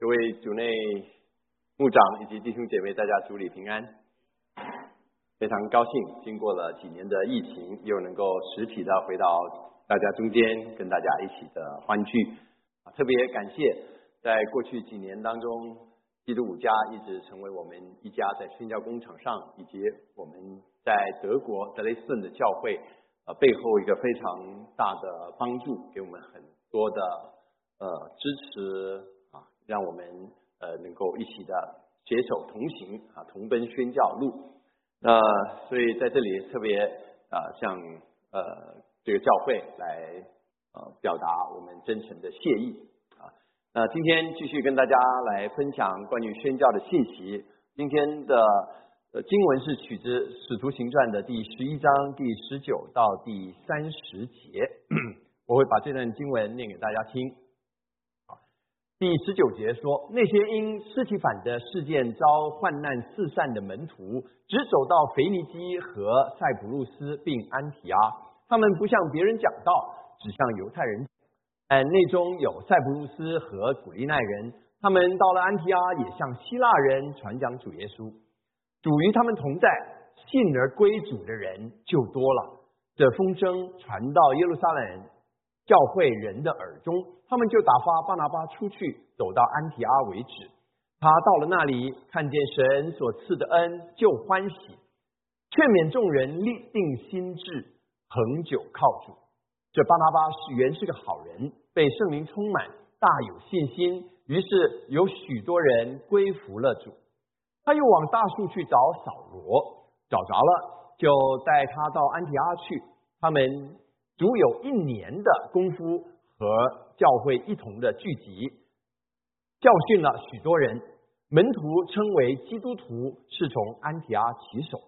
各位主内牧长以及弟兄姐妹，大家主里平安。非常高兴，经过了几年的疫情，又能够实体的回到大家中间，跟大家一起的欢聚。啊，特别感谢在过去几年当中，基督五家一直成为我们一家在宣教工厂上，以及我们在德国德雷斯顿的教会，呃，背后一个非常大的帮助，给我们很多的呃支持。让我们呃能够一起的携手同行啊，同奔宣教路。那所以在这里特别啊向呃这个教会来呃表达我们真诚的谢意啊。那今天继续跟大家来分享关于宣教的信息。今天的呃经文是取自《使徒行传》的第十一章第十九到第三十节。我会把这段经文念给大家听。第十九节说，那些因尸体反的事件遭患难四散的门徒，只走到腓尼基和塞浦路斯并安提阿。他们不向别人讲道，只向犹太人。但内中有塞浦路斯和古利奈人，他们到了安提阿，也向希腊人传讲主耶稣。主与他们同在，信而归主的人就多了。这风声传到耶路撒冷教会人的耳中。他们就打发巴拿巴出去，走到安提阿为止。他到了那里，看见神所赐的恩，就欢喜，劝勉众人立定心志，恒久靠主。这巴拿巴是原是个好人，被圣灵充满，大有信心，于是有许多人归服了主。他又往大树去找扫罗，找着了，就带他到安提阿去。他们足有一年的功夫和。教会一同的聚集，教训了许多人。门徒称为基督徒，是从安提阿起手。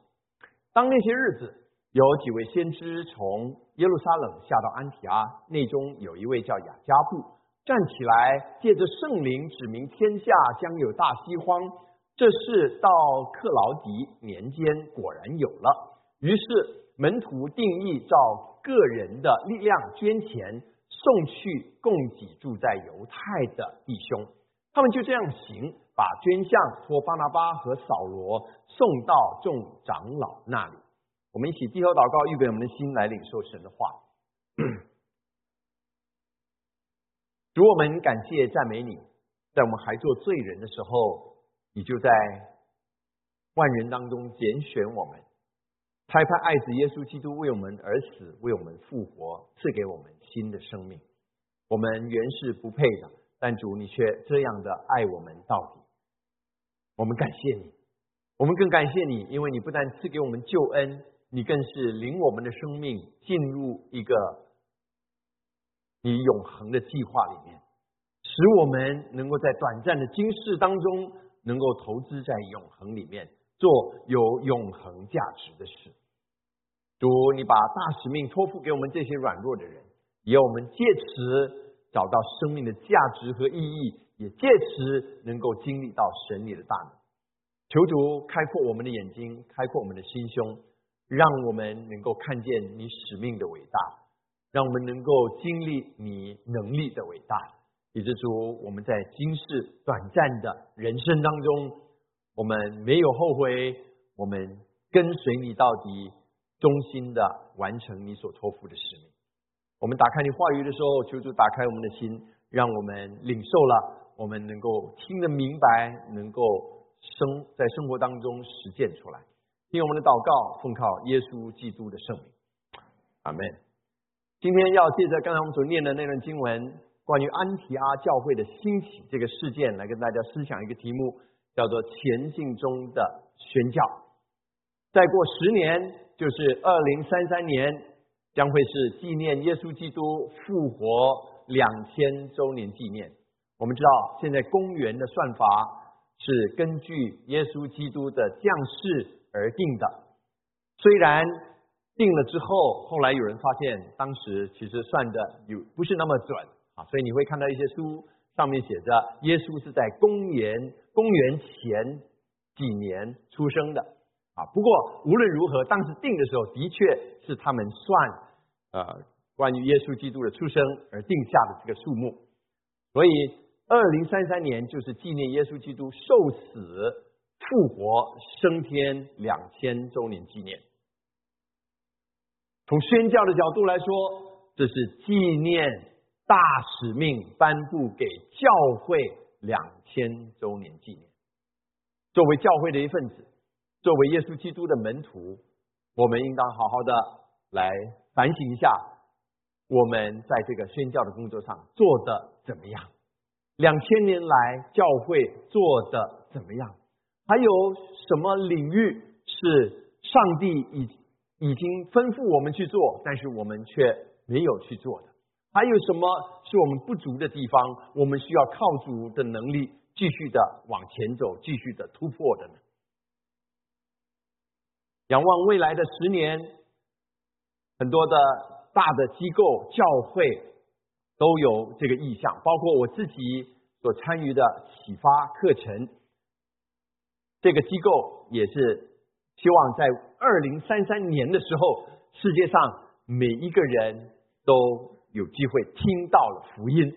当那些日子，有几位先知从耶路撒冷下到安提阿，内中有一位叫雅加布，站起来，借着圣灵指明天下将有大饥荒。这事到克劳迪年间果然有了。于是门徒定义照个人的力量捐钱。送去供给住在犹太的弟兄，他们就这样行，把捐项托巴拿巴和扫罗送到众长老那里。我们一起低头祷告，预备我们的心来领受神的话。主，我们感谢赞美你，在我们还做罪人的时候，你就在万人当中拣选我们。拍拍爱子耶稣基督为我们而死，为我们复活，赐给我们新的生命。我们原是不配的，但主你却这样的爱我们到底。我们感谢你，我们更感谢你，因为你不但赐给我们救恩，你更是领我们的生命进入一个你永恒的计划里面，使我们能够在短暂的今世当中，能够投资在永恒里面，做有永恒价值的事。主，你把大使命托付给我们这些软弱的人，也我们借此找到生命的价值和意义，也借此能够经历到神你的大能。求主开阔我们的眼睛，开阔我们的心胸，让我们能够看见你使命的伟大，让我们能够经历你能力的伟大。以致主，我们在今世短暂的人生当中，我们没有后悔，我们跟随你到底。衷心的完成你所托付的使命。我们打开你话语的时候，求主打开我们的心，让我们领受了，我们能够听得明白，能够生在生活当中实践出来。听我们的祷告，奉靠耶稣基督的圣名，阿门。今天要借着刚才我们所念的那段经文，关于安提阿教会的兴起这个事件，来跟大家思想一个题目，叫做“前进中的宣教”。再过十年。就是二零三三年将会是纪念耶稣基督复活两千周年纪念。我们知道，现在公元的算法是根据耶稣基督的降世而定的。虽然定了之后，后来有人发现，当时其实算的有不是那么准啊，所以你会看到一些书上面写着耶稣是在公元公元前几年出生的。不过无论如何，当时定的时候，的确是他们算呃关于耶稣基督的出生而定下的这个数目。所以二零三三年就是纪念耶稣基督受死、复活、升天两千周年纪念。从宣教的角度来说，这是纪念大使命颁布给教会两千周年纪念。作为教会的一份子，作为耶稣基督的门徒，我们应当好好的来反省一下，我们在这个宣教的工作上做的怎么样？两千年来，教会做的怎么样？还有什么领域是上帝已已经吩咐我们去做，但是我们却没有去做的？还有什么是我们不足的地方？我们需要靠主的能力继续的往前走，继续的突破的呢？仰望未来的十年，很多的大的机构、教会。都有这个意向，包括我自己所参与的启发课程，这个机构也是希望在二零三三年的时候，世界上每一个人都有机会听到了福音。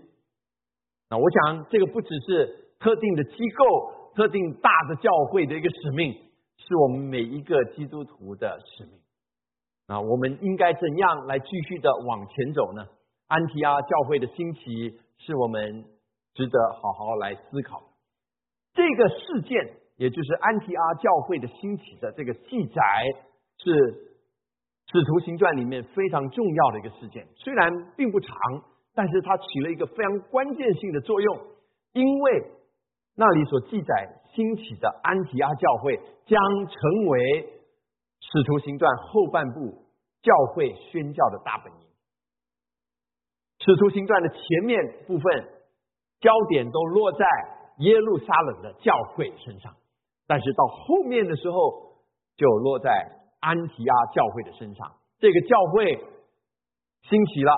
那我想，这个不只是特定的机构、特定大的教会的一个使命，是我们每一个基督徒的使命。啊，我们应该怎样来继续的往前走呢？安提阿教会的兴起是我们值得好好来思考。这个事件，也就是安提阿教会的兴起的这个记载，是《使徒行传》里面非常重要的一个事件。虽然并不长，但是它起了一个非常关键性的作用，因为那里所记载兴起的安提阿教会，将成为《使徒行传》后半部教会宣教的大本营。使徒行传的前面部分，焦点都落在耶路撒冷的教会身上，但是到后面的时候，就落在安提阿教会的身上。这个教会兴起了，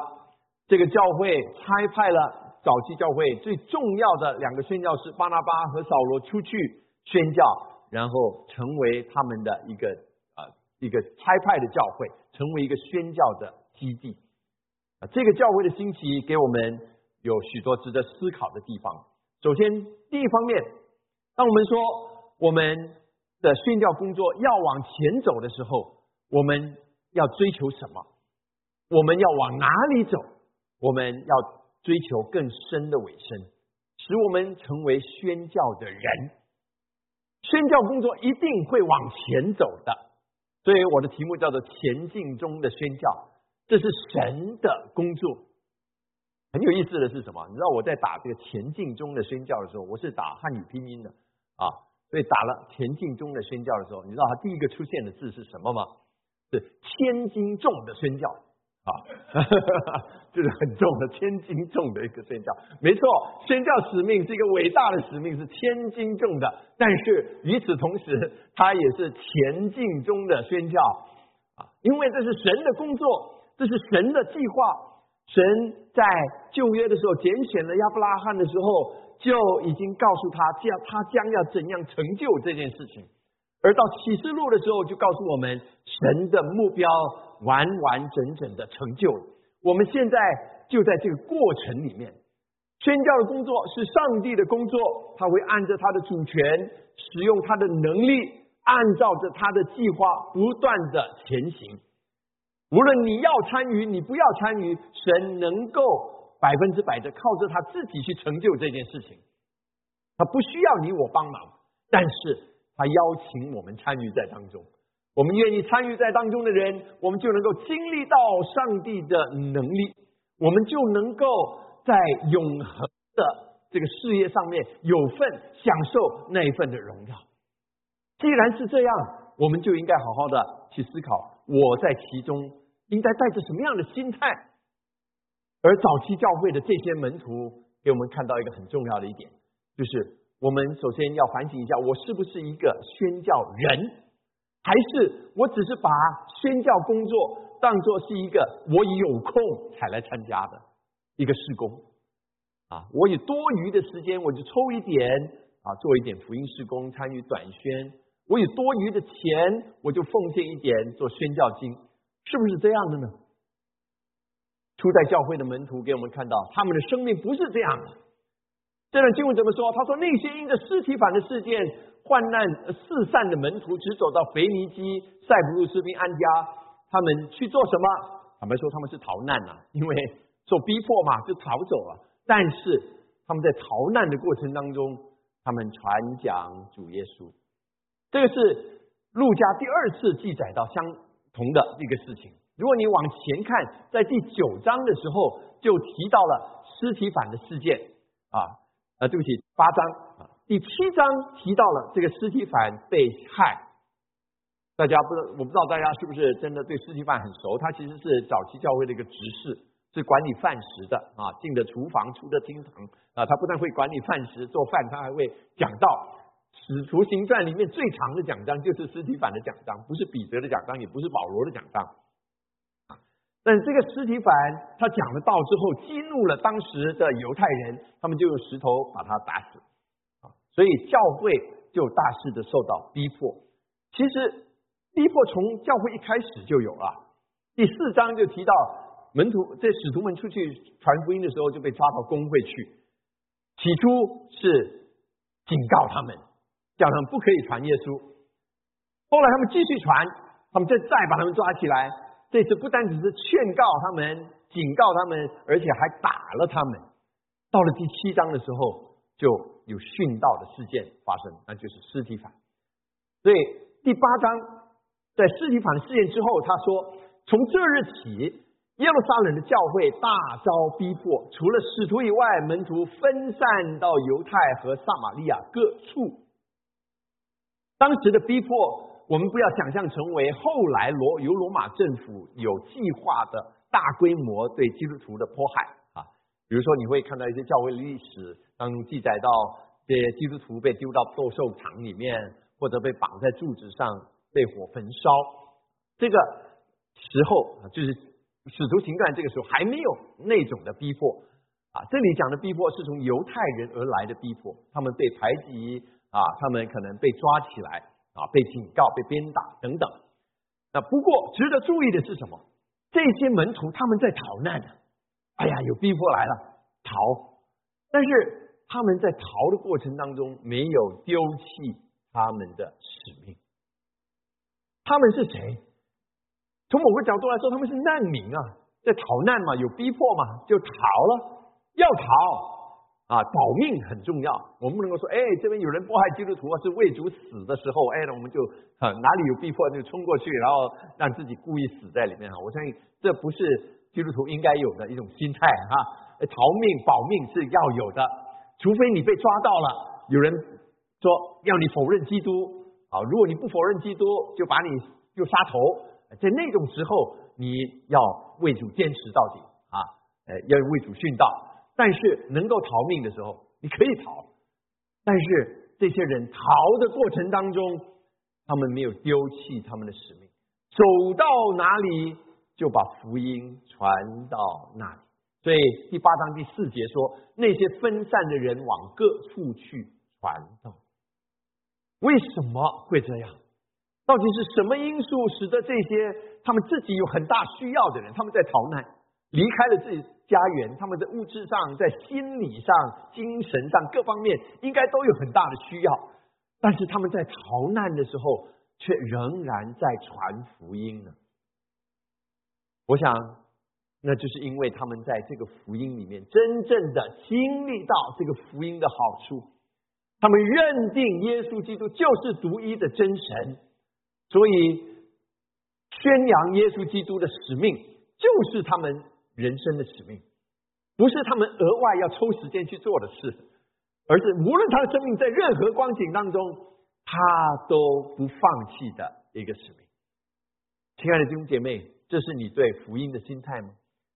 这个教会差派了早期教会最重要的两个宣教师巴拿巴和扫罗出去宣教，然后成为他们的一个呃一个差派的教会，成为一个宣教的基地啊。这个教会的兴起给我们有许多值得思考的地方。首先，第一方面，当我们说我们的宣教工作要往前走的时候，我们要追求什么？我们要往哪里走？我们要追求更深的尾声，使我们成为宣教的人。宣教工作一定会往前走的，所以我的题目叫做“前进中的宣教”。这是神的工作，很有意思的是什么？你知道我在打这个前进中的宣教的时候，我是打汉语拼音的啊，所以打了前进中的宣教的时候，你知道它第一个出现的字是什么吗？是千斤重的宣教啊，就是很重的千斤重的一个宣教。没错，宣教使命是一个伟大的使命，是千斤重的，但是与此同时，它也是前进中的宣教啊，因为这是神的工作。这是神的计划。神在旧约的时候拣选了亚伯拉罕的时候，就已经告诉他，将他将要怎样成就这件事情。而到启示录的时候，就告诉我们，神的目标完完整整的成就。我们现在就在这个过程里面，宣教的工作是上帝的工作，他会按着他的主权，使用他的能力，按照着他的计划，不断的前行。无论你要参与，你不要参与，神能够百分之百的靠着他自己去成就这件事情。他不需要你我帮忙，但是他邀请我们参与在当中。我们愿意参与在当中的人，我们就能够经历到上帝的能力，我们就能够在永恒的这个事业上面有份享受那一份的荣耀。既然是这样，我们就应该好好的去思考。我在其中应该带着什么样的心态？而早期教会的这些门徒给我们看到一个很重要的一点，就是我们首先要反省一下：我是不是一个宣教人，还是我只是把宣教工作当作是一个我有空才来参加的一个事工？啊，我有多余的时间，我就抽一点啊，做一点福音事工，参与短宣。我有多余的钱，我就奉献一点做宣教金，是不是这样的呢？初代教会的门徒给我们看到，他们的生命不是这样的。这段经文怎么说？他说那些因着尸体反的事件患难四散的门徒，只走到腓尼基、塞浦路斯并安家，他们去做什么？坦白说，他们是逃难呐，因为受逼迫嘛，就逃走了。但是他们在逃难的过程当中，他们传讲主耶稣。这个是路加第二次记载到相同的一个事情。如果你往前看，在第九章的时候就提到了尸体反的事件啊。啊，对不起，八章啊，第七章提到了这个斯提凡被害。大家不知道，我不知道大家是不是真的对斯提凡很熟？他其实是早期教会的一个执事，是管理饭食的啊，进的厨房，出的厅堂啊。他不但会管理饭食做饭，他还会讲道。使徒行传里面最长的讲章就是斯提凡的讲章，不是彼得的讲章，也不是保罗的讲章。但这个尸体反他讲了道之后，激怒了当时的犹太人，他们就用石头把他打死。啊，所以教会就大肆的受到逼迫。其实逼迫从教会一开始就有了。第四章就提到门徒这使徒们出去传福音的时候，就被抓到公会去。起初是警告他们，叫他们不可以传耶稣。后来他们继续传，他们再再把他们抓起来。这次不单只是劝告他们、警告他们，而且还打了他们。到了第七章的时候，就有殉道的事件发生，那就是尸体反。所以第八章在尸体反事件之后，他说：从这日起，耶路撒冷的教会大遭逼迫，除了使徒以外，门徒分散到犹太和撒玛利亚各处。当时的逼迫。我们不要想象成为后来罗由罗马政府有计划的大规模对基督徒的迫害啊，比如说你会看到一些教会历史当中记载到这些基督徒被丢到斗兽场里面，或者被绑在柱子上被火焚烧。这个时候啊，就是使徒行传这个时候还没有那种的逼迫啊。这里讲的逼迫是从犹太人而来的逼迫，他们被排挤啊，他们可能被抓起来。啊，被警告、被鞭打等等。那不过值得注意的是什么？这些门徒他们在逃难呢。哎呀，有逼迫来了，逃。但是他们在逃的过程当中没有丢弃他们的使命。他们是谁？从某个角度来说，他们是难民啊，在逃难嘛，有逼迫嘛，就逃了，要逃。啊，保命很重要。我们不能够说，哎，这边有人迫害基督徒啊，是为主死的时候，哎，我们就啊哪里有逼迫就冲过去，然后让自己故意死在里面哈。我相信这不是基督徒应该有的一种心态哈。逃命保命是要有的，除非你被抓到了，有人说要你否认基督啊，如果你不否认基督，就把你就杀头。在那种时候，你要为主坚持到底啊，呃，要为主殉道。但是能够逃命的时候，你可以逃。但是这些人逃的过程当中，他们没有丢弃他们的使命，走到哪里就把福音传到那里。所以第八章第四节说，那些分散的人往各处去传道。为什么会这样？到底是什么因素使得这些他们自己有很大需要的人，他们在逃难，离开了自己？家园，他们在物质上、在心理上、精神上各方面，应该都有很大的需要。但是他们在逃难的时候，却仍然在传福音呢。我想，那就是因为他们在这个福音里面，真正的经历到这个福音的好处。他们认定耶稣基督就是独一的真神，所以宣扬耶稣基督的使命，就是他们。人生的使命，不是他们额外要抽时间去做的事，而是无论他的生命在任何光景当中，他都不放弃的一个使命。亲爱的弟兄姐妹，这是你对福音的心态吗？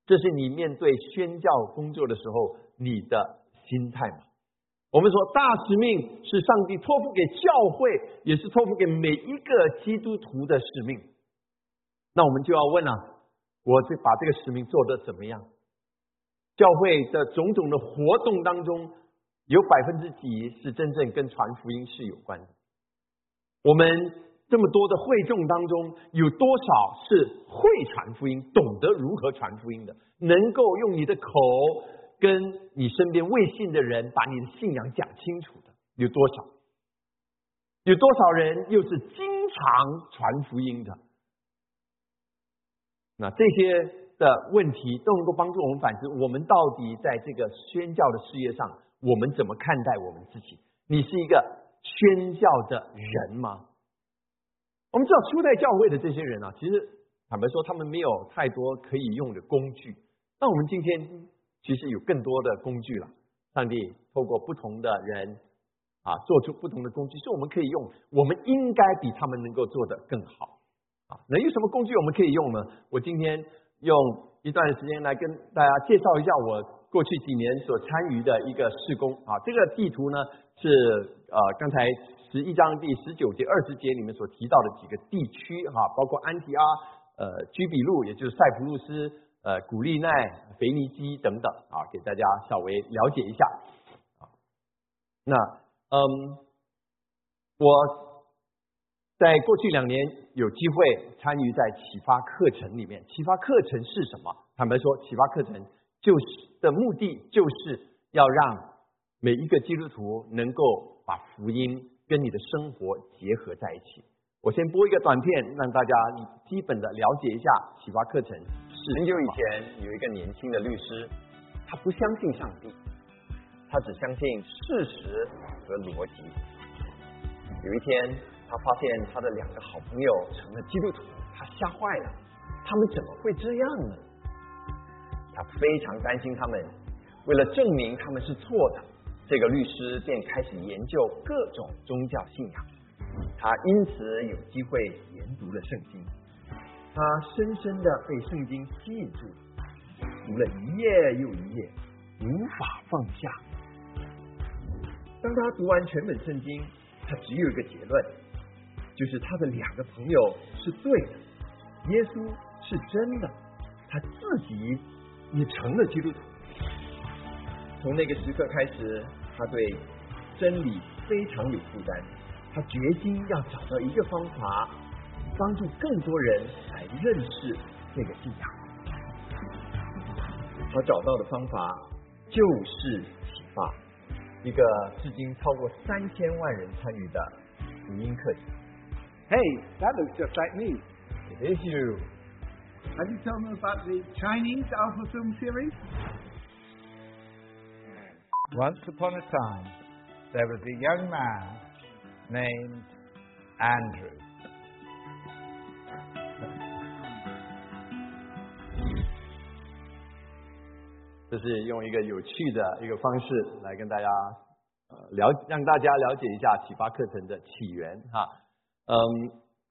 这是你面对宣教工作的时候你的心态吗？我们说，大使命是上帝托付给教会，也是托付给每一个基督徒的使命。那我们就要问了。我这把这个使命做得怎么样？教会的种种的活动当中，有百分之几是真正跟传福音是有关的？我们这么多的会众当中，有多少是会传福音、懂得如何传福音的？能够用你的口跟你身边未信的人把你的信仰讲清楚的？有多少？有多少人又是经常传福音的？那这些的问题都能够帮助我们反思：我们到底在这个宣教的事业上，我们怎么看待我们自己？你是一个宣教的人吗？我们知道初代教会的这些人啊，其实坦白说，他们没有太多可以用的工具。那我们今天其实有更多的工具了。上帝透过不同的人啊，做出不同的工具，是我们可以用。我们应该比他们能够做得更好啊。那有什么工具我们可以用呢？我今天用一段时间来跟大家介绍一下我过去几年所参与的一个施工啊。这个地图呢是呃刚才。十一章第十九节、二十节里面所提到的几个地区哈，包括安提阿、呃居比路，也就是塞浦路斯、呃古利奈、腓尼基等等啊，给大家稍微了解一下啊。那嗯，我在过去两年有机会参与在启发课程里面。启发课程是什么？坦白说，启发课程就是的目的就是要让每一个基督徒能够把福音。跟你的生活结合在一起。我先播一个短片，让大家基本的了解一下启发课程。是很久以前，有一个年轻的律师，他不相信上帝，他只相信事实和逻辑。有一天，他发现他的两个好朋友成了基督徒，他吓坏了。他们怎么会这样呢？他非常担心他们。为了证明他们是错的。这个律师便开始研究各种宗教信仰，他因此有机会研读了圣经，他深深的被圣经吸引住，读了一页又一页，无法放下。当他读完全本圣经，他只有一个结论，就是他的两个朋友是对的，耶稣是真的，他自己也成了基督徒。从那个时刻开始。他对真理非常有负担，他决心要找到一个方法，帮助更多人来认识这个信仰。他找到的方法就是启发，一个至今超过三千万人参与的福音课程。Hey, that looks just like me. It is you. Have you told me about the Chinese Alpha Film series? Once upon a time, there was a young man named Andrew. 这是用一个有趣的一个方式来跟大家呃了，让大家了解一下启发课程的起源哈。 嗯，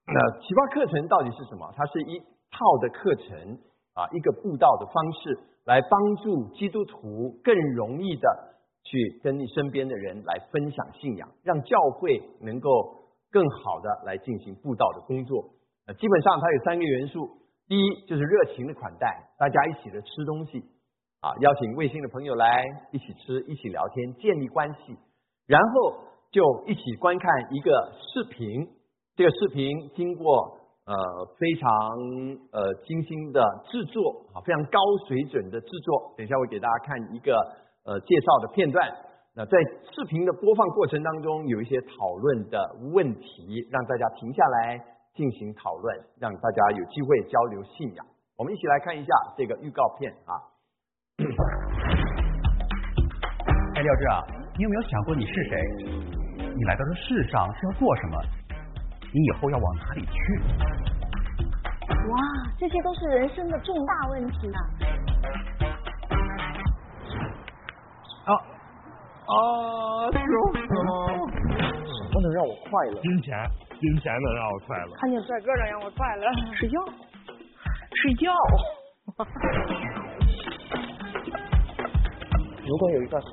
那奇葩课程到底是什么？它是一套的课程啊，一个布道的方式，来帮助基督徒更容易的。去跟你身边的人来分享信仰，让教会能够更好的来进行布道的工作。呃，基本上它有三个元素：第一就是热情的款待，大家一起的吃东西，啊，邀请卫星的朋友来一起吃，一起聊天，建立关系；然后就一起观看一个视频，这个视频经过呃非常呃精心的制作啊，非常高水准的制作。等一下我给大家看一个。呃，介绍的片段，那在视频的播放过程当中，有一些讨论的问题，让大家停下来进行讨论，让大家有机会交流信仰。我们一起来看一下这个预告片啊。哎，廖志啊，你有没有想过你是谁？你来到这世上是要做什么？你以后要往哪里去？哇，这些都是人生的重大问题呢。啊啊，就是什么能让我快乐？金钱，金钱能让我快乐。看见帅哥能让我快乐。睡觉，睡觉。如果有一个山，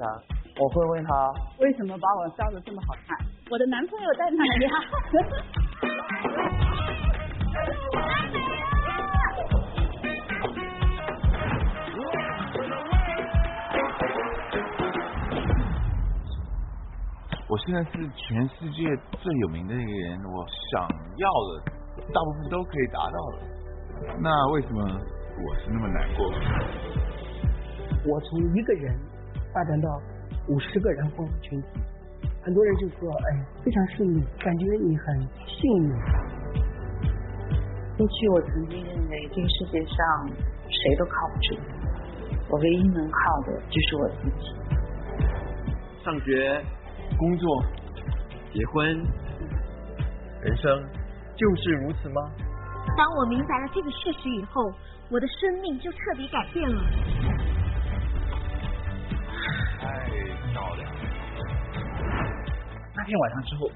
我会问他为什么把我照的这么好看？我的男朋友在哪里呀？我现在是全世界最有名的一个人，我想要的大部分都可以达到了。那为什么我是那么难过？我从一个人发展到五十个人婚群体，很多人就说，哎，非常顺利，感觉你很幸运。过去我曾经认为这个世界上谁都靠不住，我唯一能靠的就是我自己。上学、工作、结婚，人生就是如此吗？当我明白了这个事实以后，我的生命就彻底改变了。太漂亮了！那天晚上之后，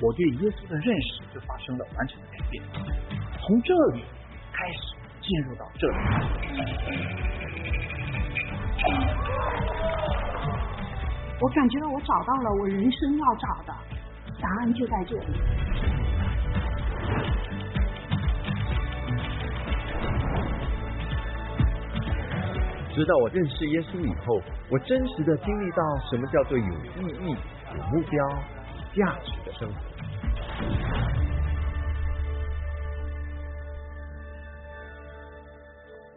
我对耶稣的认识就发生了完全的改变，从这里开始进入到这里。我感觉到我找到了我人生要找的答案，就在这里。直到我认识耶稣以后，我真实的经历到什么叫做有意义、有目标、有价值的生活。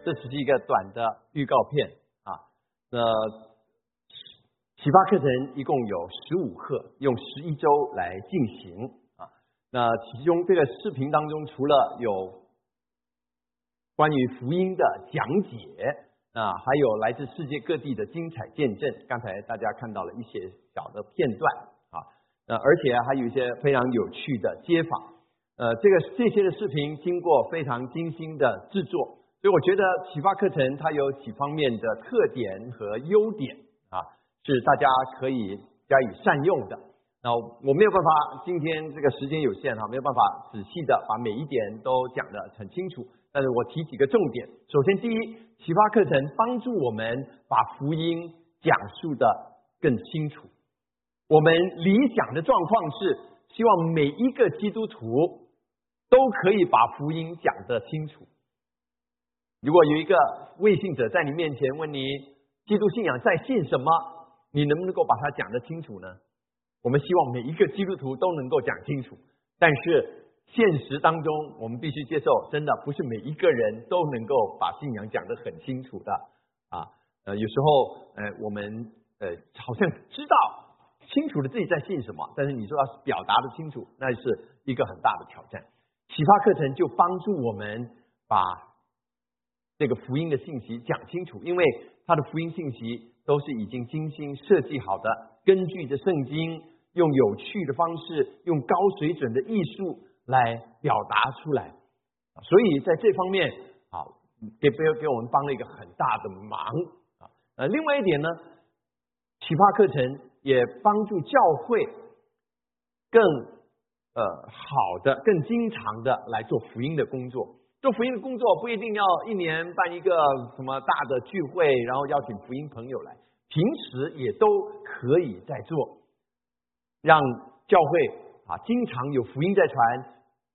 这只是一个短的预告片啊。那启发课程一共有十五课，用十一周来进行啊。那其中这个视频当中，除了有关于福音的讲解啊，还有来自世界各地的精彩见证。刚才大家看到了一些小的片段啊，呃，而且还有一些非常有趣的街访。呃，这个这些的视频经过非常精心的制作，所以我觉得启发课程它有几方面的特点和优点，是大家可以加以善用的。那我没有办法，今天这个时间有限哈，没有办法仔细的把每一点都讲得很清楚。但是我提几个重点。首先，第一，启发课程帮助我们把福音讲述的更清楚。我们理想的状况是，希望每一个基督徒都可以把福音讲得清楚。如果有一个未信者在你面前问你基督信仰在信什么，你能不能够把它讲得清楚呢？我们希望每一个基督徒都能够讲清楚，但是现实当中，我们必须接受，真的不是每一个人都能够把信仰讲得很清楚的啊。呃，有时候呃，我们呃好像知道清楚的自己在信什么，但是你说要表达的清楚，那是一个很大的挑战。启发课程就帮助我们把这个福音的信息讲清楚，因为他的福音信息都是已经精心设计好的，根据着圣经，用有趣的方式，用高水准的艺术来表达出来。所以在这方面啊，给给给我们帮了一个很大的忙啊。呃，另外一点呢，启发课程也帮助教会更呃好的、更经常的来做福音的工作。做福音的工作不一定要一年办一个什么大的聚会，然后邀请福音朋友来，平时也都可以在做，让教会啊经常有福音在传，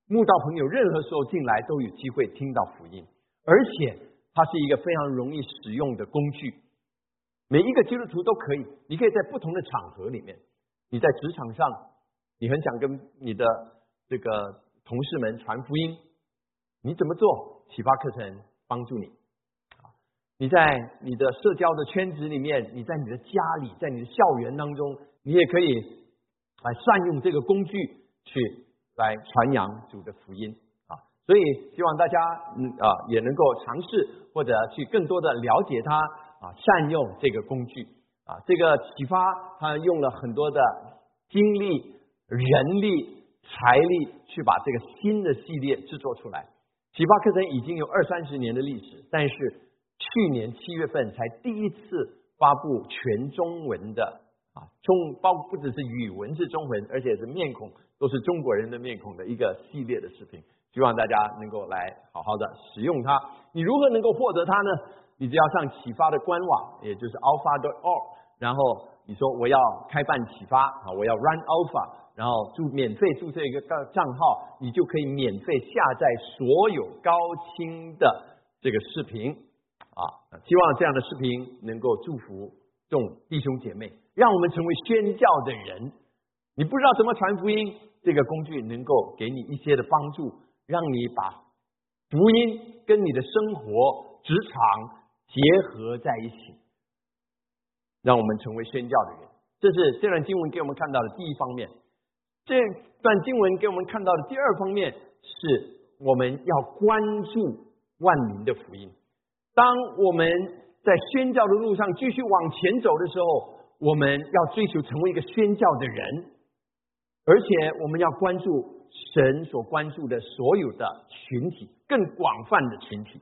慕道朋友任何时候进来都有机会听到福音，而且它是一个非常容易使用的工具，每一个基督徒都可以，你可以在不同的场合里面，你在职场上，你很想跟你的这个同事们传福音。你怎么做？启发课程帮助你。你在你的社交的圈子里面，你在你的家里，在你的校园当中，你也可以来善用这个工具去来传扬主的福音啊。所以希望大家嗯啊也能够尝试或者去更多的了解它啊，善用这个工具啊。这个启发他用了很多的精力、人力、财力去把这个新的系列制作出来。启发课程已经有二三十年的历史，但是去年七月份才第一次发布全中文的啊中包不只是语文是中文，而且是面孔都是中国人的面孔的一个系列的视频，希望大家能够来好好的使用它。你如何能够获得它呢？你只要上启发的官网，也就是 alpha.org，然后你说我要开办启发啊，我要 run alpha。然后注免费注册一个账账号，你就可以免费下载所有高清的这个视频啊！希望这样的视频能够祝福众弟兄姐妹，让我们成为宣教的人。你不知道怎么传福音，这个工具能够给你一些的帮助，让你把福音跟你的生活、职场结合在一起。让我们成为宣教的人。这是这段经文给我们看到的第一方面。这段经文给我们看到的第二方面是，我们要关注万民的福音。当我们在宣教的路上继续往前走的时候，我们要追求成为一个宣教的人，而且我们要关注神所关注的所有的群体，更广泛的群体。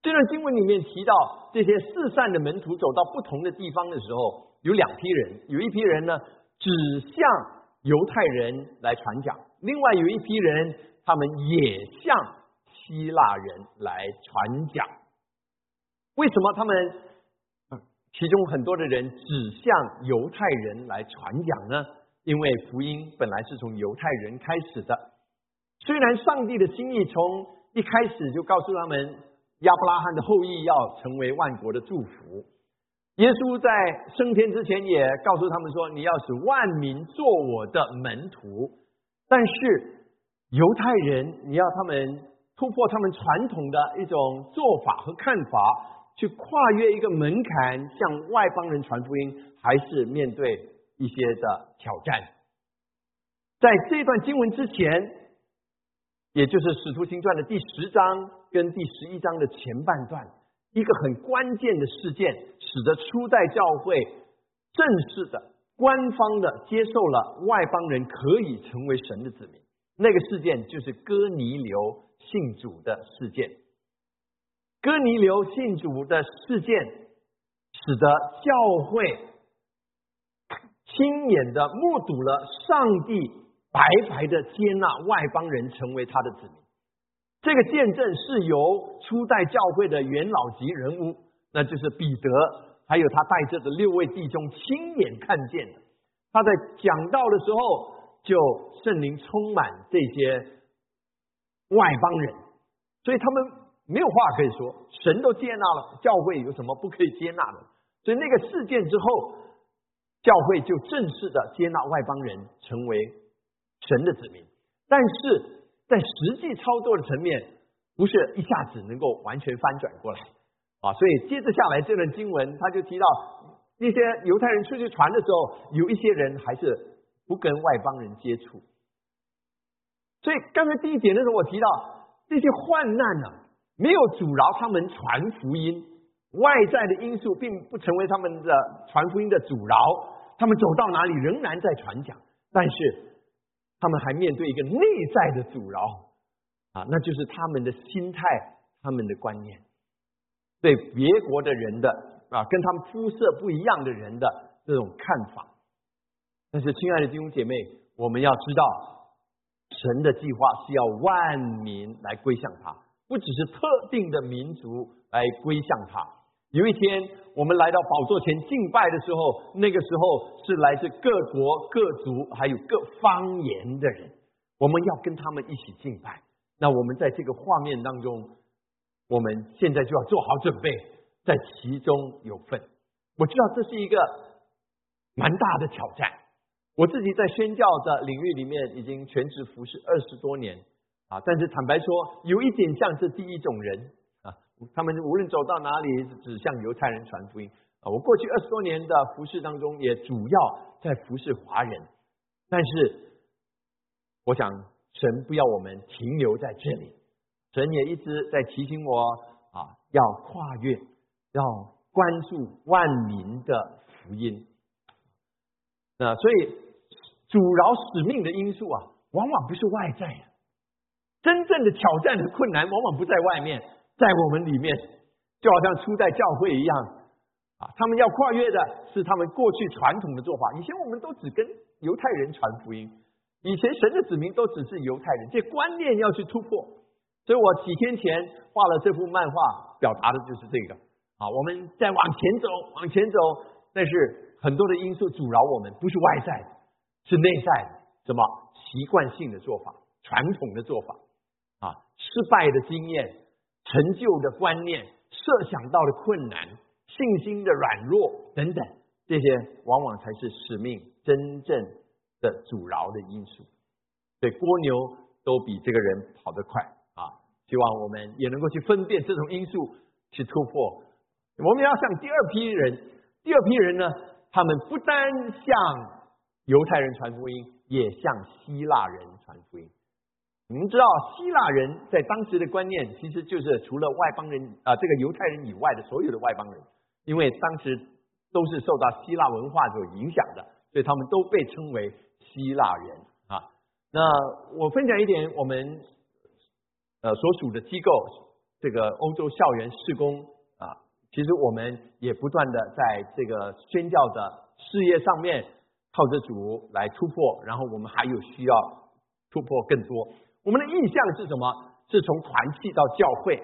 这段经文里面提到，这些四散的门徒走到不同的地方的时候，有两批人，有一批人呢指向犹太人来传讲，另外有一批人，他们也向希腊人来传讲。为什么他们其中很多的人指向犹太人来传讲呢？因为福音本来是从犹太人开始的，虽然上帝的心意从一开始就告诉他们。亚伯拉罕的后裔要成为万国的祝福。耶稣在升天之前也告诉他们说：“你要使万民做我的门徒。”但是犹太人，你要他们突破他们传统的一种做法和看法，去跨越一个门槛，向外邦人传福音，还是面对一些的挑战。在这段经文之前，也就是《使徒行传》的第十章。跟第十一章的前半段，一个很关键的事件，使得初代教会正式的、官方的接受了外邦人可以成为神的子民。那个事件就是哥尼流信主的事件。哥尼流信主的事件，使得教会亲眼的目睹了上帝白白的接纳外邦人成为他的子民。这个见证是由初代教会的元老级人物，那就是彼得，还有他带着的六位弟兄亲眼看见的。他在讲道的时候，就圣灵充满这些外邦人，所以他们没有话可以说，神都接纳了，教会有什么不可以接纳的？所以那个事件之后，教会就正式的接纳外邦人成为神的子民，但是。在实际操作的层面，不是一下子能够完全翻转过来啊！所以接着下来这段经文，他就提到那些犹太人出去传的时候，有一些人还是不跟外邦人接触。所以刚才第一点的时候，我提到这些患难呢，没有阻挠他们传福音，外在的因素并不成为他们的传福音的阻挠，他们走到哪里仍然在传讲，但是。他们还面对一个内在的阻挠啊，那就是他们的心态、他们的观念，对别国的人的啊，跟他们肤色不一样的人的这种看法。但是，亲爱的弟兄姐妹，我们要知道，神的计划是要万民来归向他，不只是特定的民族来归向他。有一天，我们来到宝座前敬拜的时候，那个时候是来自各国各族还有各方言的人，我们要跟他们一起敬拜。那我们在这个画面当中，我们现在就要做好准备，在其中有份。我知道这是一个蛮大的挑战。我自己在宣教的领域里面已经全职服侍二十多年啊，但是坦白说，有一点像这第一种人啊。他们无论走到哪里，只向犹太人传福音啊！我过去二十多年的服饰当中，也主要在服侍华人。但是，我想神不要我们停留在这里，神也一直在提醒我啊，要跨越，要关注万民的福音。那所以，阻挠使命的因素啊，往往不是外在的，真正的挑战和困难，往往不在外面。在我们里面，就好像初代教会一样啊，他们要跨越的是他们过去传统的做法。以前我们都只跟犹太人传福音，以前神的子民都只是犹太人，这观念要去突破。所以我几天前画了这幅漫画，表达的就是这个啊。我们在往前走，往前走，但是很多的因素阻挠我们，不是外在的，是内在的。什么习惯性的做法、传统的做法啊，失败的经验。成就的观念、设想到的困难、信心的软弱等等，这些往往才是使命真正的阻挠的因素。对，蜗牛都比这个人跑得快！希望我们也能够去分辨这种因素，去突破。我们要向第二批人第二批人呢，他们不单向犹太人传福音，也向希腊人传福音。你们知道，希腊人在当时的观念，其实就是除了外邦人啊，这个犹太人以外的所有的外邦人，因为当时都是受到希腊文化所影响的，所以他们都被称为希腊人啊。那我分享一点我们呃所属的机构，这个欧洲校园事工啊，其实我们也不断的在这个宣教的事业上面靠着主来突破，然后我们还有需要突破更多。我们的意向是什么？是从团契到教会，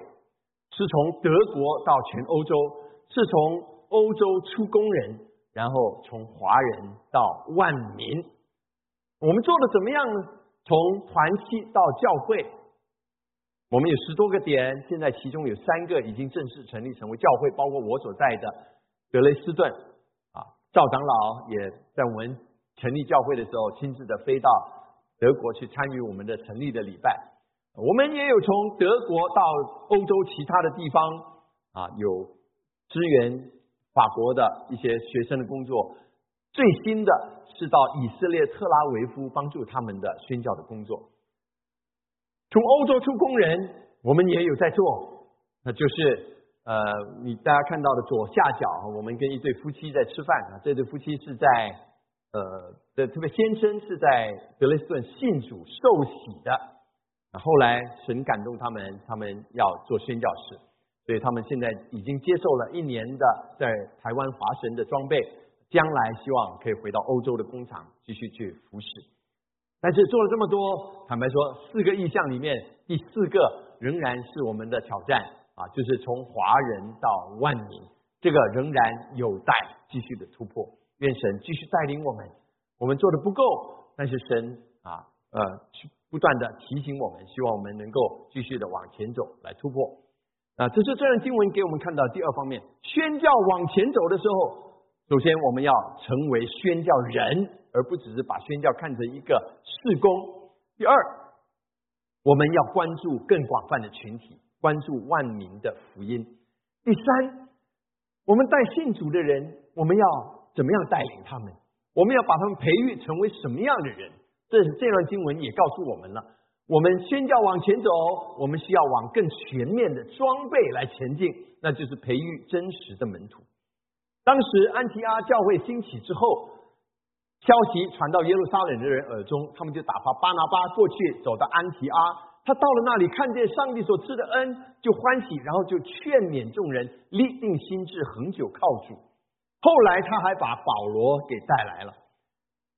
是从德国到全欧洲，是从欧洲出工人，然后从华人到万民。我们做的怎么样呢？从团契到教会，我们有十多个点，现在其中有三个已经正式成立成为教会，包括我所在的德雷斯顿啊，赵长老也在我们成立教会的时候亲自的飞到。德国去参与我们的成立的礼拜，我们也有从德国到欧洲其他的地方啊，有支援法国的一些学生的工作。最新的是到以色列特拉维夫帮助他们的宣教的工作。从欧洲出工人，我们也有在做，那就是呃，你大家看到的左下角，我们跟一对夫妻在吃饭啊，这对夫妻是在。呃，的这位先生是在德累斯顿信主受洗的，后来神感动他们，他们要做宣教士，所以他们现在已经接受了一年的在台湾华神的装备，将来希望可以回到欧洲的工厂继续去服侍。但是做了这么多，坦白说，四个意向里面，第四个仍然是我们的挑战啊，就是从华人到万民，这个仍然有待继续的突破。愿神继续带领我们，我们做的不够，但是神啊呃去不断的提醒我们，希望我们能够继续的往前走，来突破。啊，这是这段经文给我们看到第二方面，宣教往前走的时候，首先我们要成为宣教人，而不只是把宣教看成一个事工。第二，我们要关注更广泛的群体，关注万民的福音。第三，我们带信主的人，我们要。怎么样带领他们？我们要把他们培育成为什么样的人？这是这段经文也告诉我们了。我们宣教往前走，我们需要往更全面的装备来前进，那就是培育真实的门徒。当时安提阿教会兴起之后，消息传到耶路撒冷的人耳中，他们就打发巴拿巴过去，走到安提阿。他到了那里，看见上帝所赐的恩，就欢喜，然后就劝勉众人，立定心志，恒久靠主。后来他还把保罗给带来了，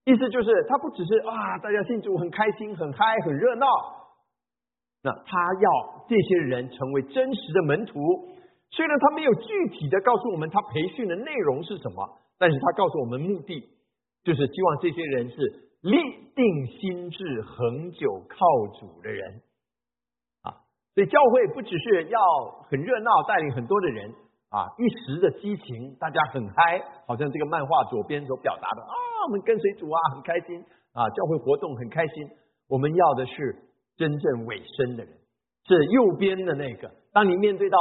意思就是他不只是啊，大家信主很开心、很嗨、很热闹，那他要这些人成为真实的门徒。虽然他没有具体的告诉我们他培训的内容是什么，但是他告诉我们目的就是希望这些人是立定心智、恒久靠主的人啊。所以教会不只是要很热闹，带领很多的人。啊，一时的激情，大家很嗨，好像这个漫画左边所表达的啊，我们跟随主啊，很开心啊，教会活动很开心。我们要的是真正委身的人，是右边的那个。当你面对到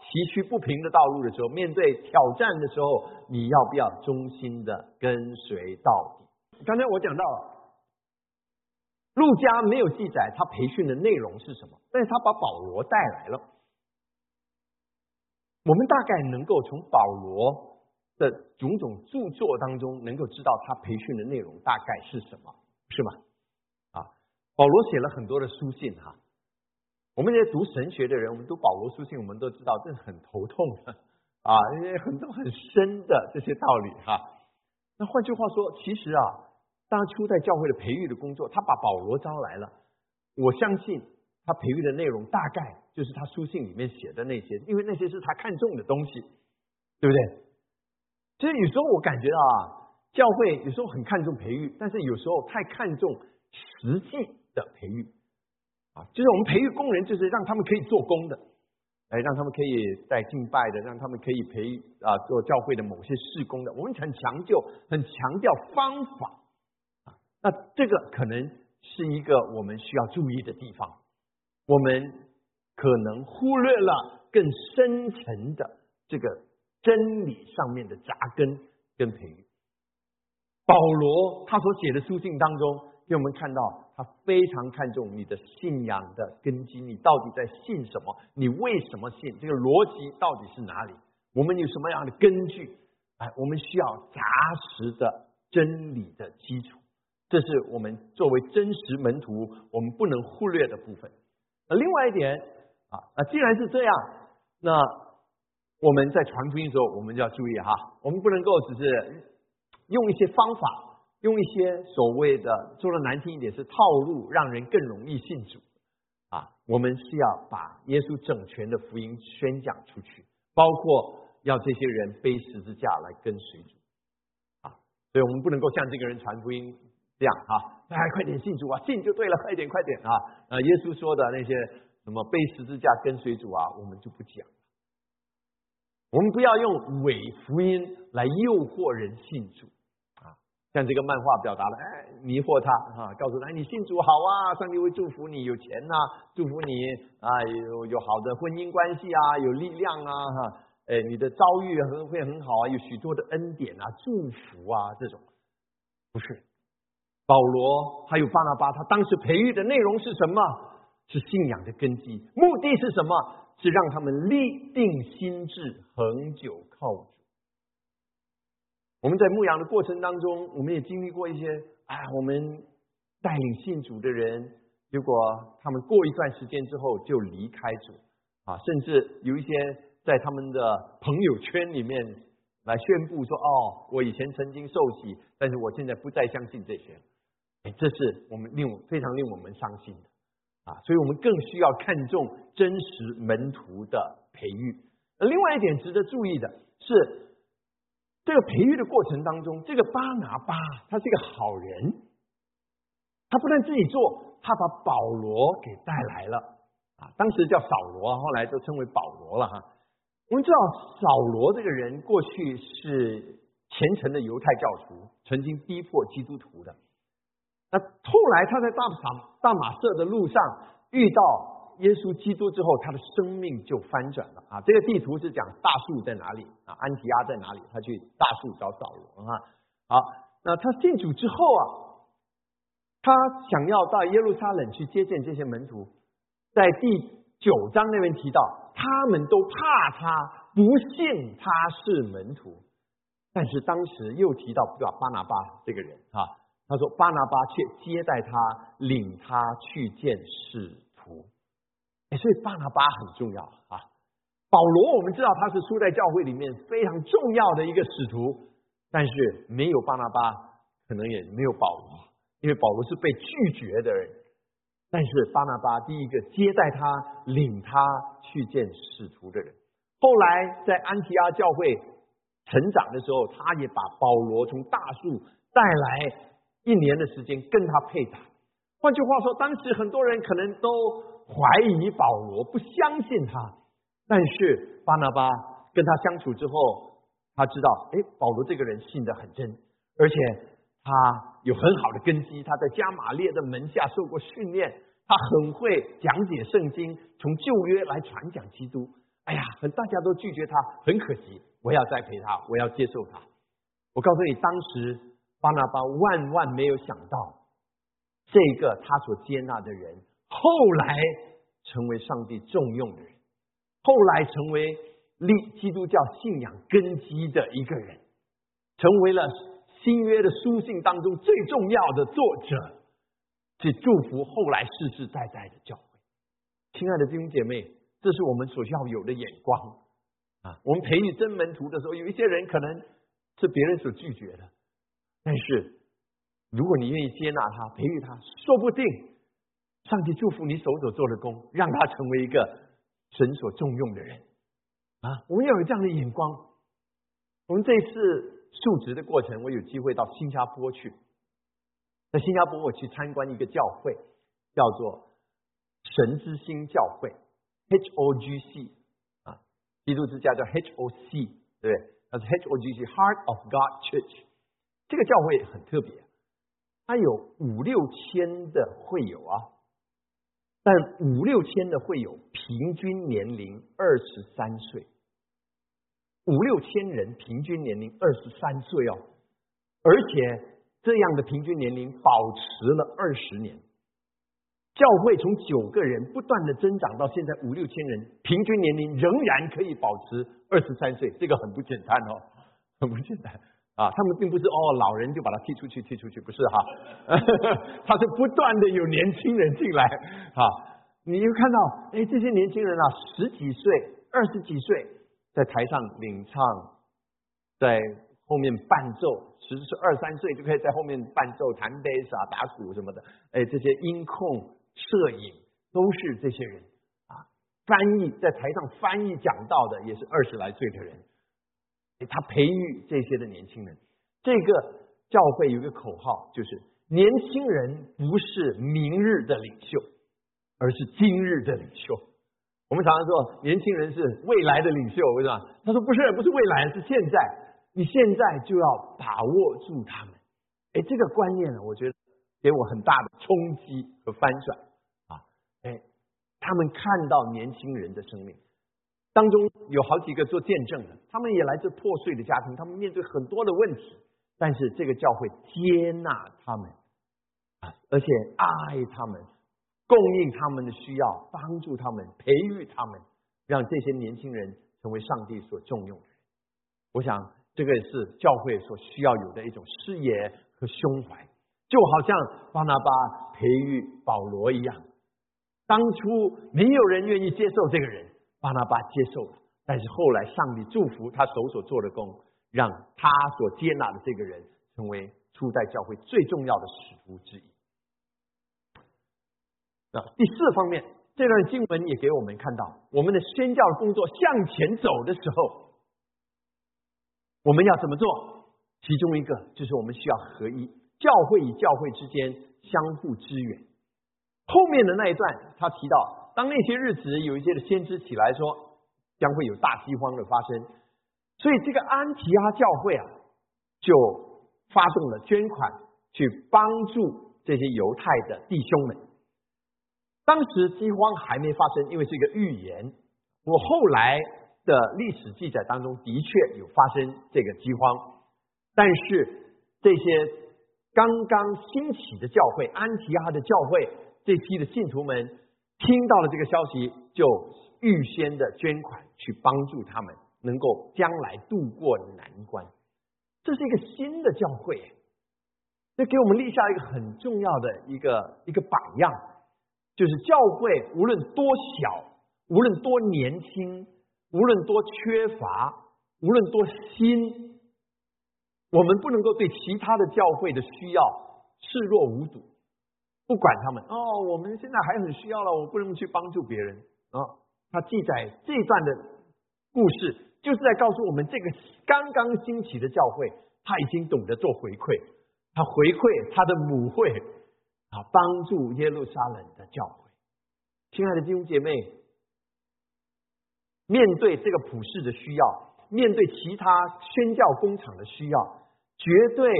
崎岖不平的道路的时候，面对挑战的时候，你要不要忠心的跟随到底？刚才我讲到，陆家没有记载他培训的内容是什么，但是他把保罗带来了。我们大概能够从保罗的种种著作当中，能够知道他培训的内容大概是什么，是吗？啊，保罗写了很多的书信哈。我们这些读神学的人，我们读保罗书信，我们都知道这是很头痛的啊，因为很多很深的这些道理哈。那换句话说，其实啊，当初在教会的培育的工作，他把保罗招来了，我相信。他培育的内容大概就是他书信里面写的那些，因为那些是他看重的东西，对不对？其实有时候我感觉到啊，教会有时候很看重培育，但是有时候太看重实际的培育就是我们培育工人，就是让他们可以做工的，哎，让他们可以带敬拜的，让他们可以培啊做教会的某些事工的。我们很强调，很强调方法啊，那这个可能是一个我们需要注意的地方。我们可能忽略了更深层的这个真理上面的扎根，跟培育。保罗他所写的书信当中，给我们看到他非常看重你的信仰的根基，你到底在信什么？你为什么信？这个逻辑到底是哪里？我们有什么样的根据？哎，我们需要扎实的真理的基础，这是我们作为真实门徒我们不能忽略的部分。那另外一点啊，那既然是这样，那我们在传福音的时候，我们就要注意哈，我们不能够只是用一些方法，用一些所谓的说的难听一点是套路，让人更容易信主啊。我们是要把耶稣整全的福音宣讲出去，包括。要这些人背十字架来跟随主啊，所以我们不能够像这个人传福音这样啊，哎，快点信主啊，信就对了，快点快点啊！呃，耶稣说的那些什么背十字架跟随主啊，我们就不讲。我们不要用伪福音来诱惑人信主，像这个漫画表达了，哎，迷惑他啊，告诉他，你信主好啊，上帝会祝福你有钱呐，祝福你啊，有有好的婚姻关系啊，有力量啊，哈。哎，你的遭遇很会很好啊，有许多的恩典啊、祝福啊，这种不是保罗还有巴拿巴，他当时培育的内容是什么？是信仰的根基，目的是什么？是让他们立定心智，恒久靠。我们在牧羊的过程当中，我们也经历过一些啊，我们带领信主的人，结果他们过一段时间之后就离开主啊，甚至有一些。在他们的朋友圈里面来宣布说：“哦，我以前曾经受洗，但是我现在不再相信这些。”哎，这是我们令非常令我们伤心的啊！所以我们更需要看重真实门徒的培育。另外一点值得注意的是，这个培育的过程当中，这个巴拿巴他是一个好人，他不但自己做，他把保罗给带来了啊！当时叫扫罗，后来就称为保罗了哈。我们知道扫罗这个人过去是虔诚的犹太教徒，曾经逼迫基督徒的。那后来他在大马大马色的路上遇到耶稣基督之后，他的生命就翻转了啊！这个地图是讲大树在哪里啊？安提阿在哪里？他去大树找扫罗啊！好，那他信主之后啊，他想要到耶路撒冷去接见这些门徒，在第九章那边提到。他们都怕他，不信他是门徒。但是当时又提到巴巴拿巴这个人啊，他说巴拿巴却接待他，领他去见使。所以巴拿巴很重要啊。保罗我们知道他是初代教会里面非常重要的一个使徒，但是没有巴拿巴，可能也没有保罗，因为保罗是被拒绝的人。但是巴拿巴第一个接待他、领他去见使徒的人，后来在安提阿教会成长的时候，他也把保罗从大树带来一年的时间跟他配搭。换句话说，当时很多人可能都怀疑保罗，不相信他。但是巴拿巴跟他相处之后，他知道，哎，保罗这个人信得很真，而且。他有很好的根基，他在加马列的门下受过训练，他很会讲解圣经，从旧约来传讲基督。哎呀，大家都拒绝他，很可惜。我要栽培他，我要接受他。我告诉你，当时巴拿巴万万没有想到，这个他所接纳的人，后来成为上帝重用的人，后来成为立基督教信仰根基的一个人，成为了。新约的书信当中最重要的作者，去祝福后来世世代代的教会。亲爱的弟兄姐妹，这是我们所要有的眼光啊！我们培育真门徒的时候，有一些人可能是别人所拒绝的，但是如果你愿意接纳他、培育他，说不定上帝祝福你手所做的工，让他成为一个神所重用的人啊！我们要有这样的眼光。我们这一次。述职的过程，我有机会到新加坡去。在新加坡，我去参观一个教会，叫做神之星教会 （H O G C） 啊，基督之家叫 H O C，对不对？它是 H O G C（Heart of God Church）。这个教会很特别，它有五六千的会友啊，但五六千的会友平均年龄二十三岁。五六千人，平均年龄二十三岁哦，而且这样的平均年龄保持了二十年。教会从九个人不断的增长到现在五六千人，平均年龄仍然可以保持二十三岁，这个很不简单哦，很不简单啊！他们并不是哦老人就把他踢出去踢出去，不是哈，他是不断的有年轻人进来啊！你就看到哎这些年轻人啊十几岁、二十几岁在台上领唱，在后面伴奏，十岁二三岁就可以在后面伴奏、弹贝斯啊、打鼓什么的，哎这些音控。摄影都是这些人啊，翻译在台上翻译讲道的也是二十来岁的人，他培育这些的年轻人。这个教会有一个口号，就是年轻人不是明日的领袖，而是今日的领袖。我们常常说年轻人是未来的领袖，为什么？他说不是，不是未来，是现在。你现在就要把握住他们。哎，这个观念呢，我觉得给我很大的冲击和翻转啊。哎，他们看到年轻人的生命当中有好几个做见证的，他们也来自破碎的家庭，他们面对很多的问题，但是这个教会接纳他们啊，而且爱他们，供应他们的需要，帮助他们，培育他们，让这些年轻人成为上帝所重用的人。我想，这个是教会所需要有的一种视野和胸怀，就好像巴拿巴培育保罗一样。当初没有人愿意接受这个人，巴拿巴接受了，但是后来上帝祝福他手所做的工，让他所接纳的这个人成为初代教会最重要的使徒之一。那第四方面，这段经文也给我们看到，我们的宣教工作向前走的时候，我们要怎么做？其中一个就是我们需要合一，教会与教会之间相互支援。后面的那一段，他提到，当那些日子有一些的先知起来说，将会有大饥荒的发生，所以这个安提阿教会啊，就发动了捐款去帮助这些犹太的弟兄们。当时饥荒还没发生，因为是一个预言。我后来的历史记载当中的确有发生这个饥荒，但是这些刚刚兴起的教会，安提阿的教会。这批的信徒们听到了这个消息，就预先的捐款去帮助他们，能够将来度过难关。这是一个新的教会，这给我们立下一个很重要的一个一个榜样，就是教会无论多小，无论多年轻，无论多缺乏，无论多新，我们不能够对其他的教会的需要视若无睹。不管他们哦，我们现在还很需要了，我不能去帮助别人啊。他记载这段的故事，就是在告诉我们，这个刚刚兴起的教会，他已经懂得做回馈，他回馈他的母会啊，帮助耶路撒冷的教会。亲爱的弟兄姐妹，面对这个普世的需要，面对其他宣教工厂的需要，绝对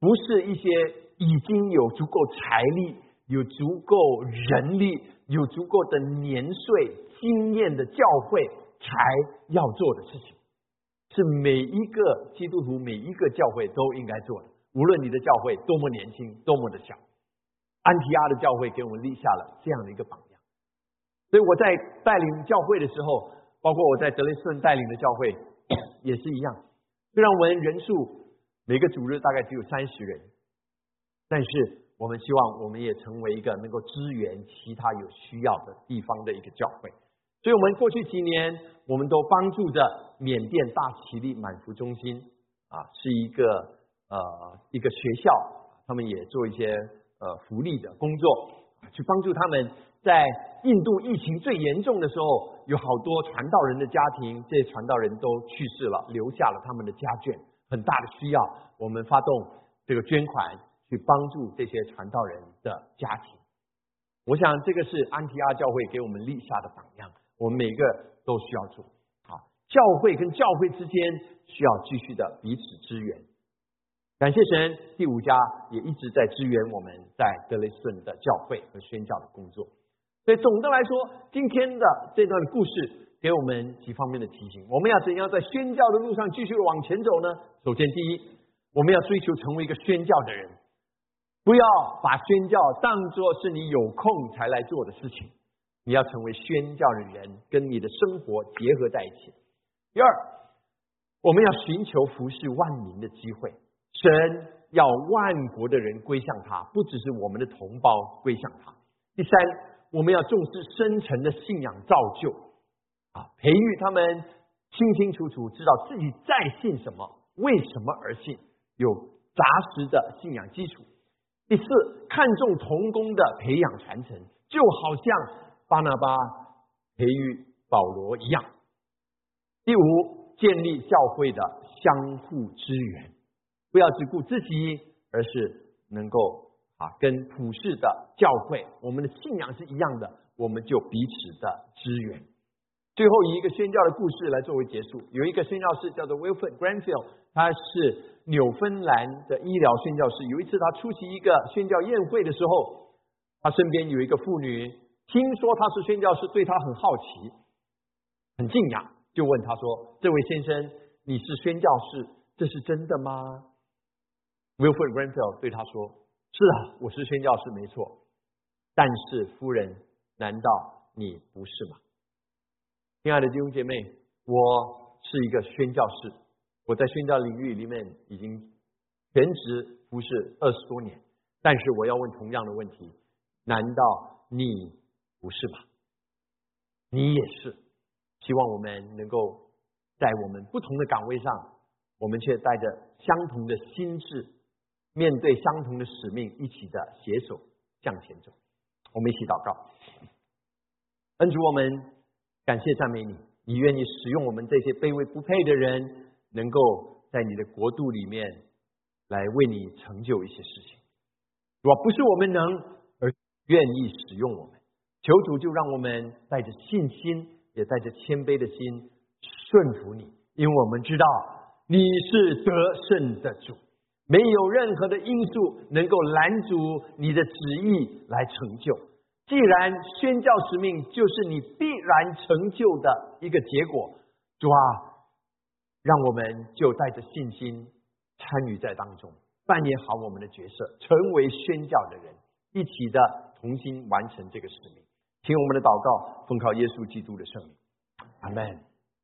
不是一些。已经有足够财力、有足够人力、有足够的年岁经验的教会才要做的事情，是每一个基督徒、每一个教会都应该做的。无论你的教会多么年轻、多么的小，安提阿的教会给我们立下了这样的一个榜样。所以我在带领教会的时候，包括我在德雷斯顿带领的教会也是一样。虽然我们人数每个主日大概只有三十人。但是我们希望我们也成为一个能够支援其他有需要的地方的一个教会，所以我们过去几年我们都帮助着缅甸大齐力满福中心啊，是一个呃一个学校，他们也做一些呃福利的工作，去帮助他们在印度疫情最严重的时候，有好多传道人的家庭，这些传道人都去世了，留下了他们的家眷，很大的需要，我们发动这个捐款。去帮助这些传道人的家庭，我想这个是安提阿教会给我们立下的榜样，我们每个都需要做。好，教会跟教会之间需要继续的彼此支援。感谢神，第五家也一直在支援我们在德雷斯顿的教会和宣教的工作。所以总的来说，今天的这段故事给我们几方面的提醒。我们要怎样在宣教的路上继续往前走呢？首先，第一，我们要追求成为一个宣教的人，不要把宣教当作是你有空才来做的事情。你要成为宣教的人，跟你的生活结合在一起。第二，我们要寻求服侍万民的机会。神要万国的人归向他，不只是我们的同胞归向他。第三，我们要重视深层的信仰造就，啊，培育他们清清楚楚知道自己在信什么，为什么而信，有扎实的信仰基础。第四，看重童工的培养传承，就好像。巴拿巴培育保罗一样。第五，建立教会的相互支援，不要只顾自己，而是能够啊跟普世的教会，我们的信仰是一样的，我们就彼此的支援。最后以一个宣教的故事来作为结束。有一个宣教士叫做 Wilfred Granfield，他是纽芬兰的医疗宣教士。有一次他出席一个宣教宴会的时候，他身边有一个妇女。听说他是宣教师，对他很好奇，很敬仰，就问他说：“这位先生，你是宣教士，这是真的吗？”Wilfred Granfield 对他说：“是啊，我是宣教士，没错。但是夫人，难道你不是吗？”亲爱的弟兄姐妹，我是一个宣教士，我在宣教领域里面已经全职服侍二十多年。但是我要问同样的问题：难道你？不是吗？你也是，希望我们能够在我们不同的岗位上，我们却带着相同的心智，面对相同的使命，一起的携手向前走。我们一起祷告，恩主，我们感谢赞美你，你愿意使用我们这些卑微不配的人，能够在你的国度里面来为你成就一些事情。若不是我们能，而愿意使用我们。求主就让我们带着信心，也带着谦卑的心顺服你，因为我们知道你是得胜的主，没有任何的因素能够拦阻你的旨意来成就。既然宣教使命就是你必然成就的一个结果，主啊，让我们就带着信心参与在当中，扮演好我们的角色，成为宣教的人，一起的同心完成这个使命。听我们的祷告，奉靠耶稣基督的圣名，阿门。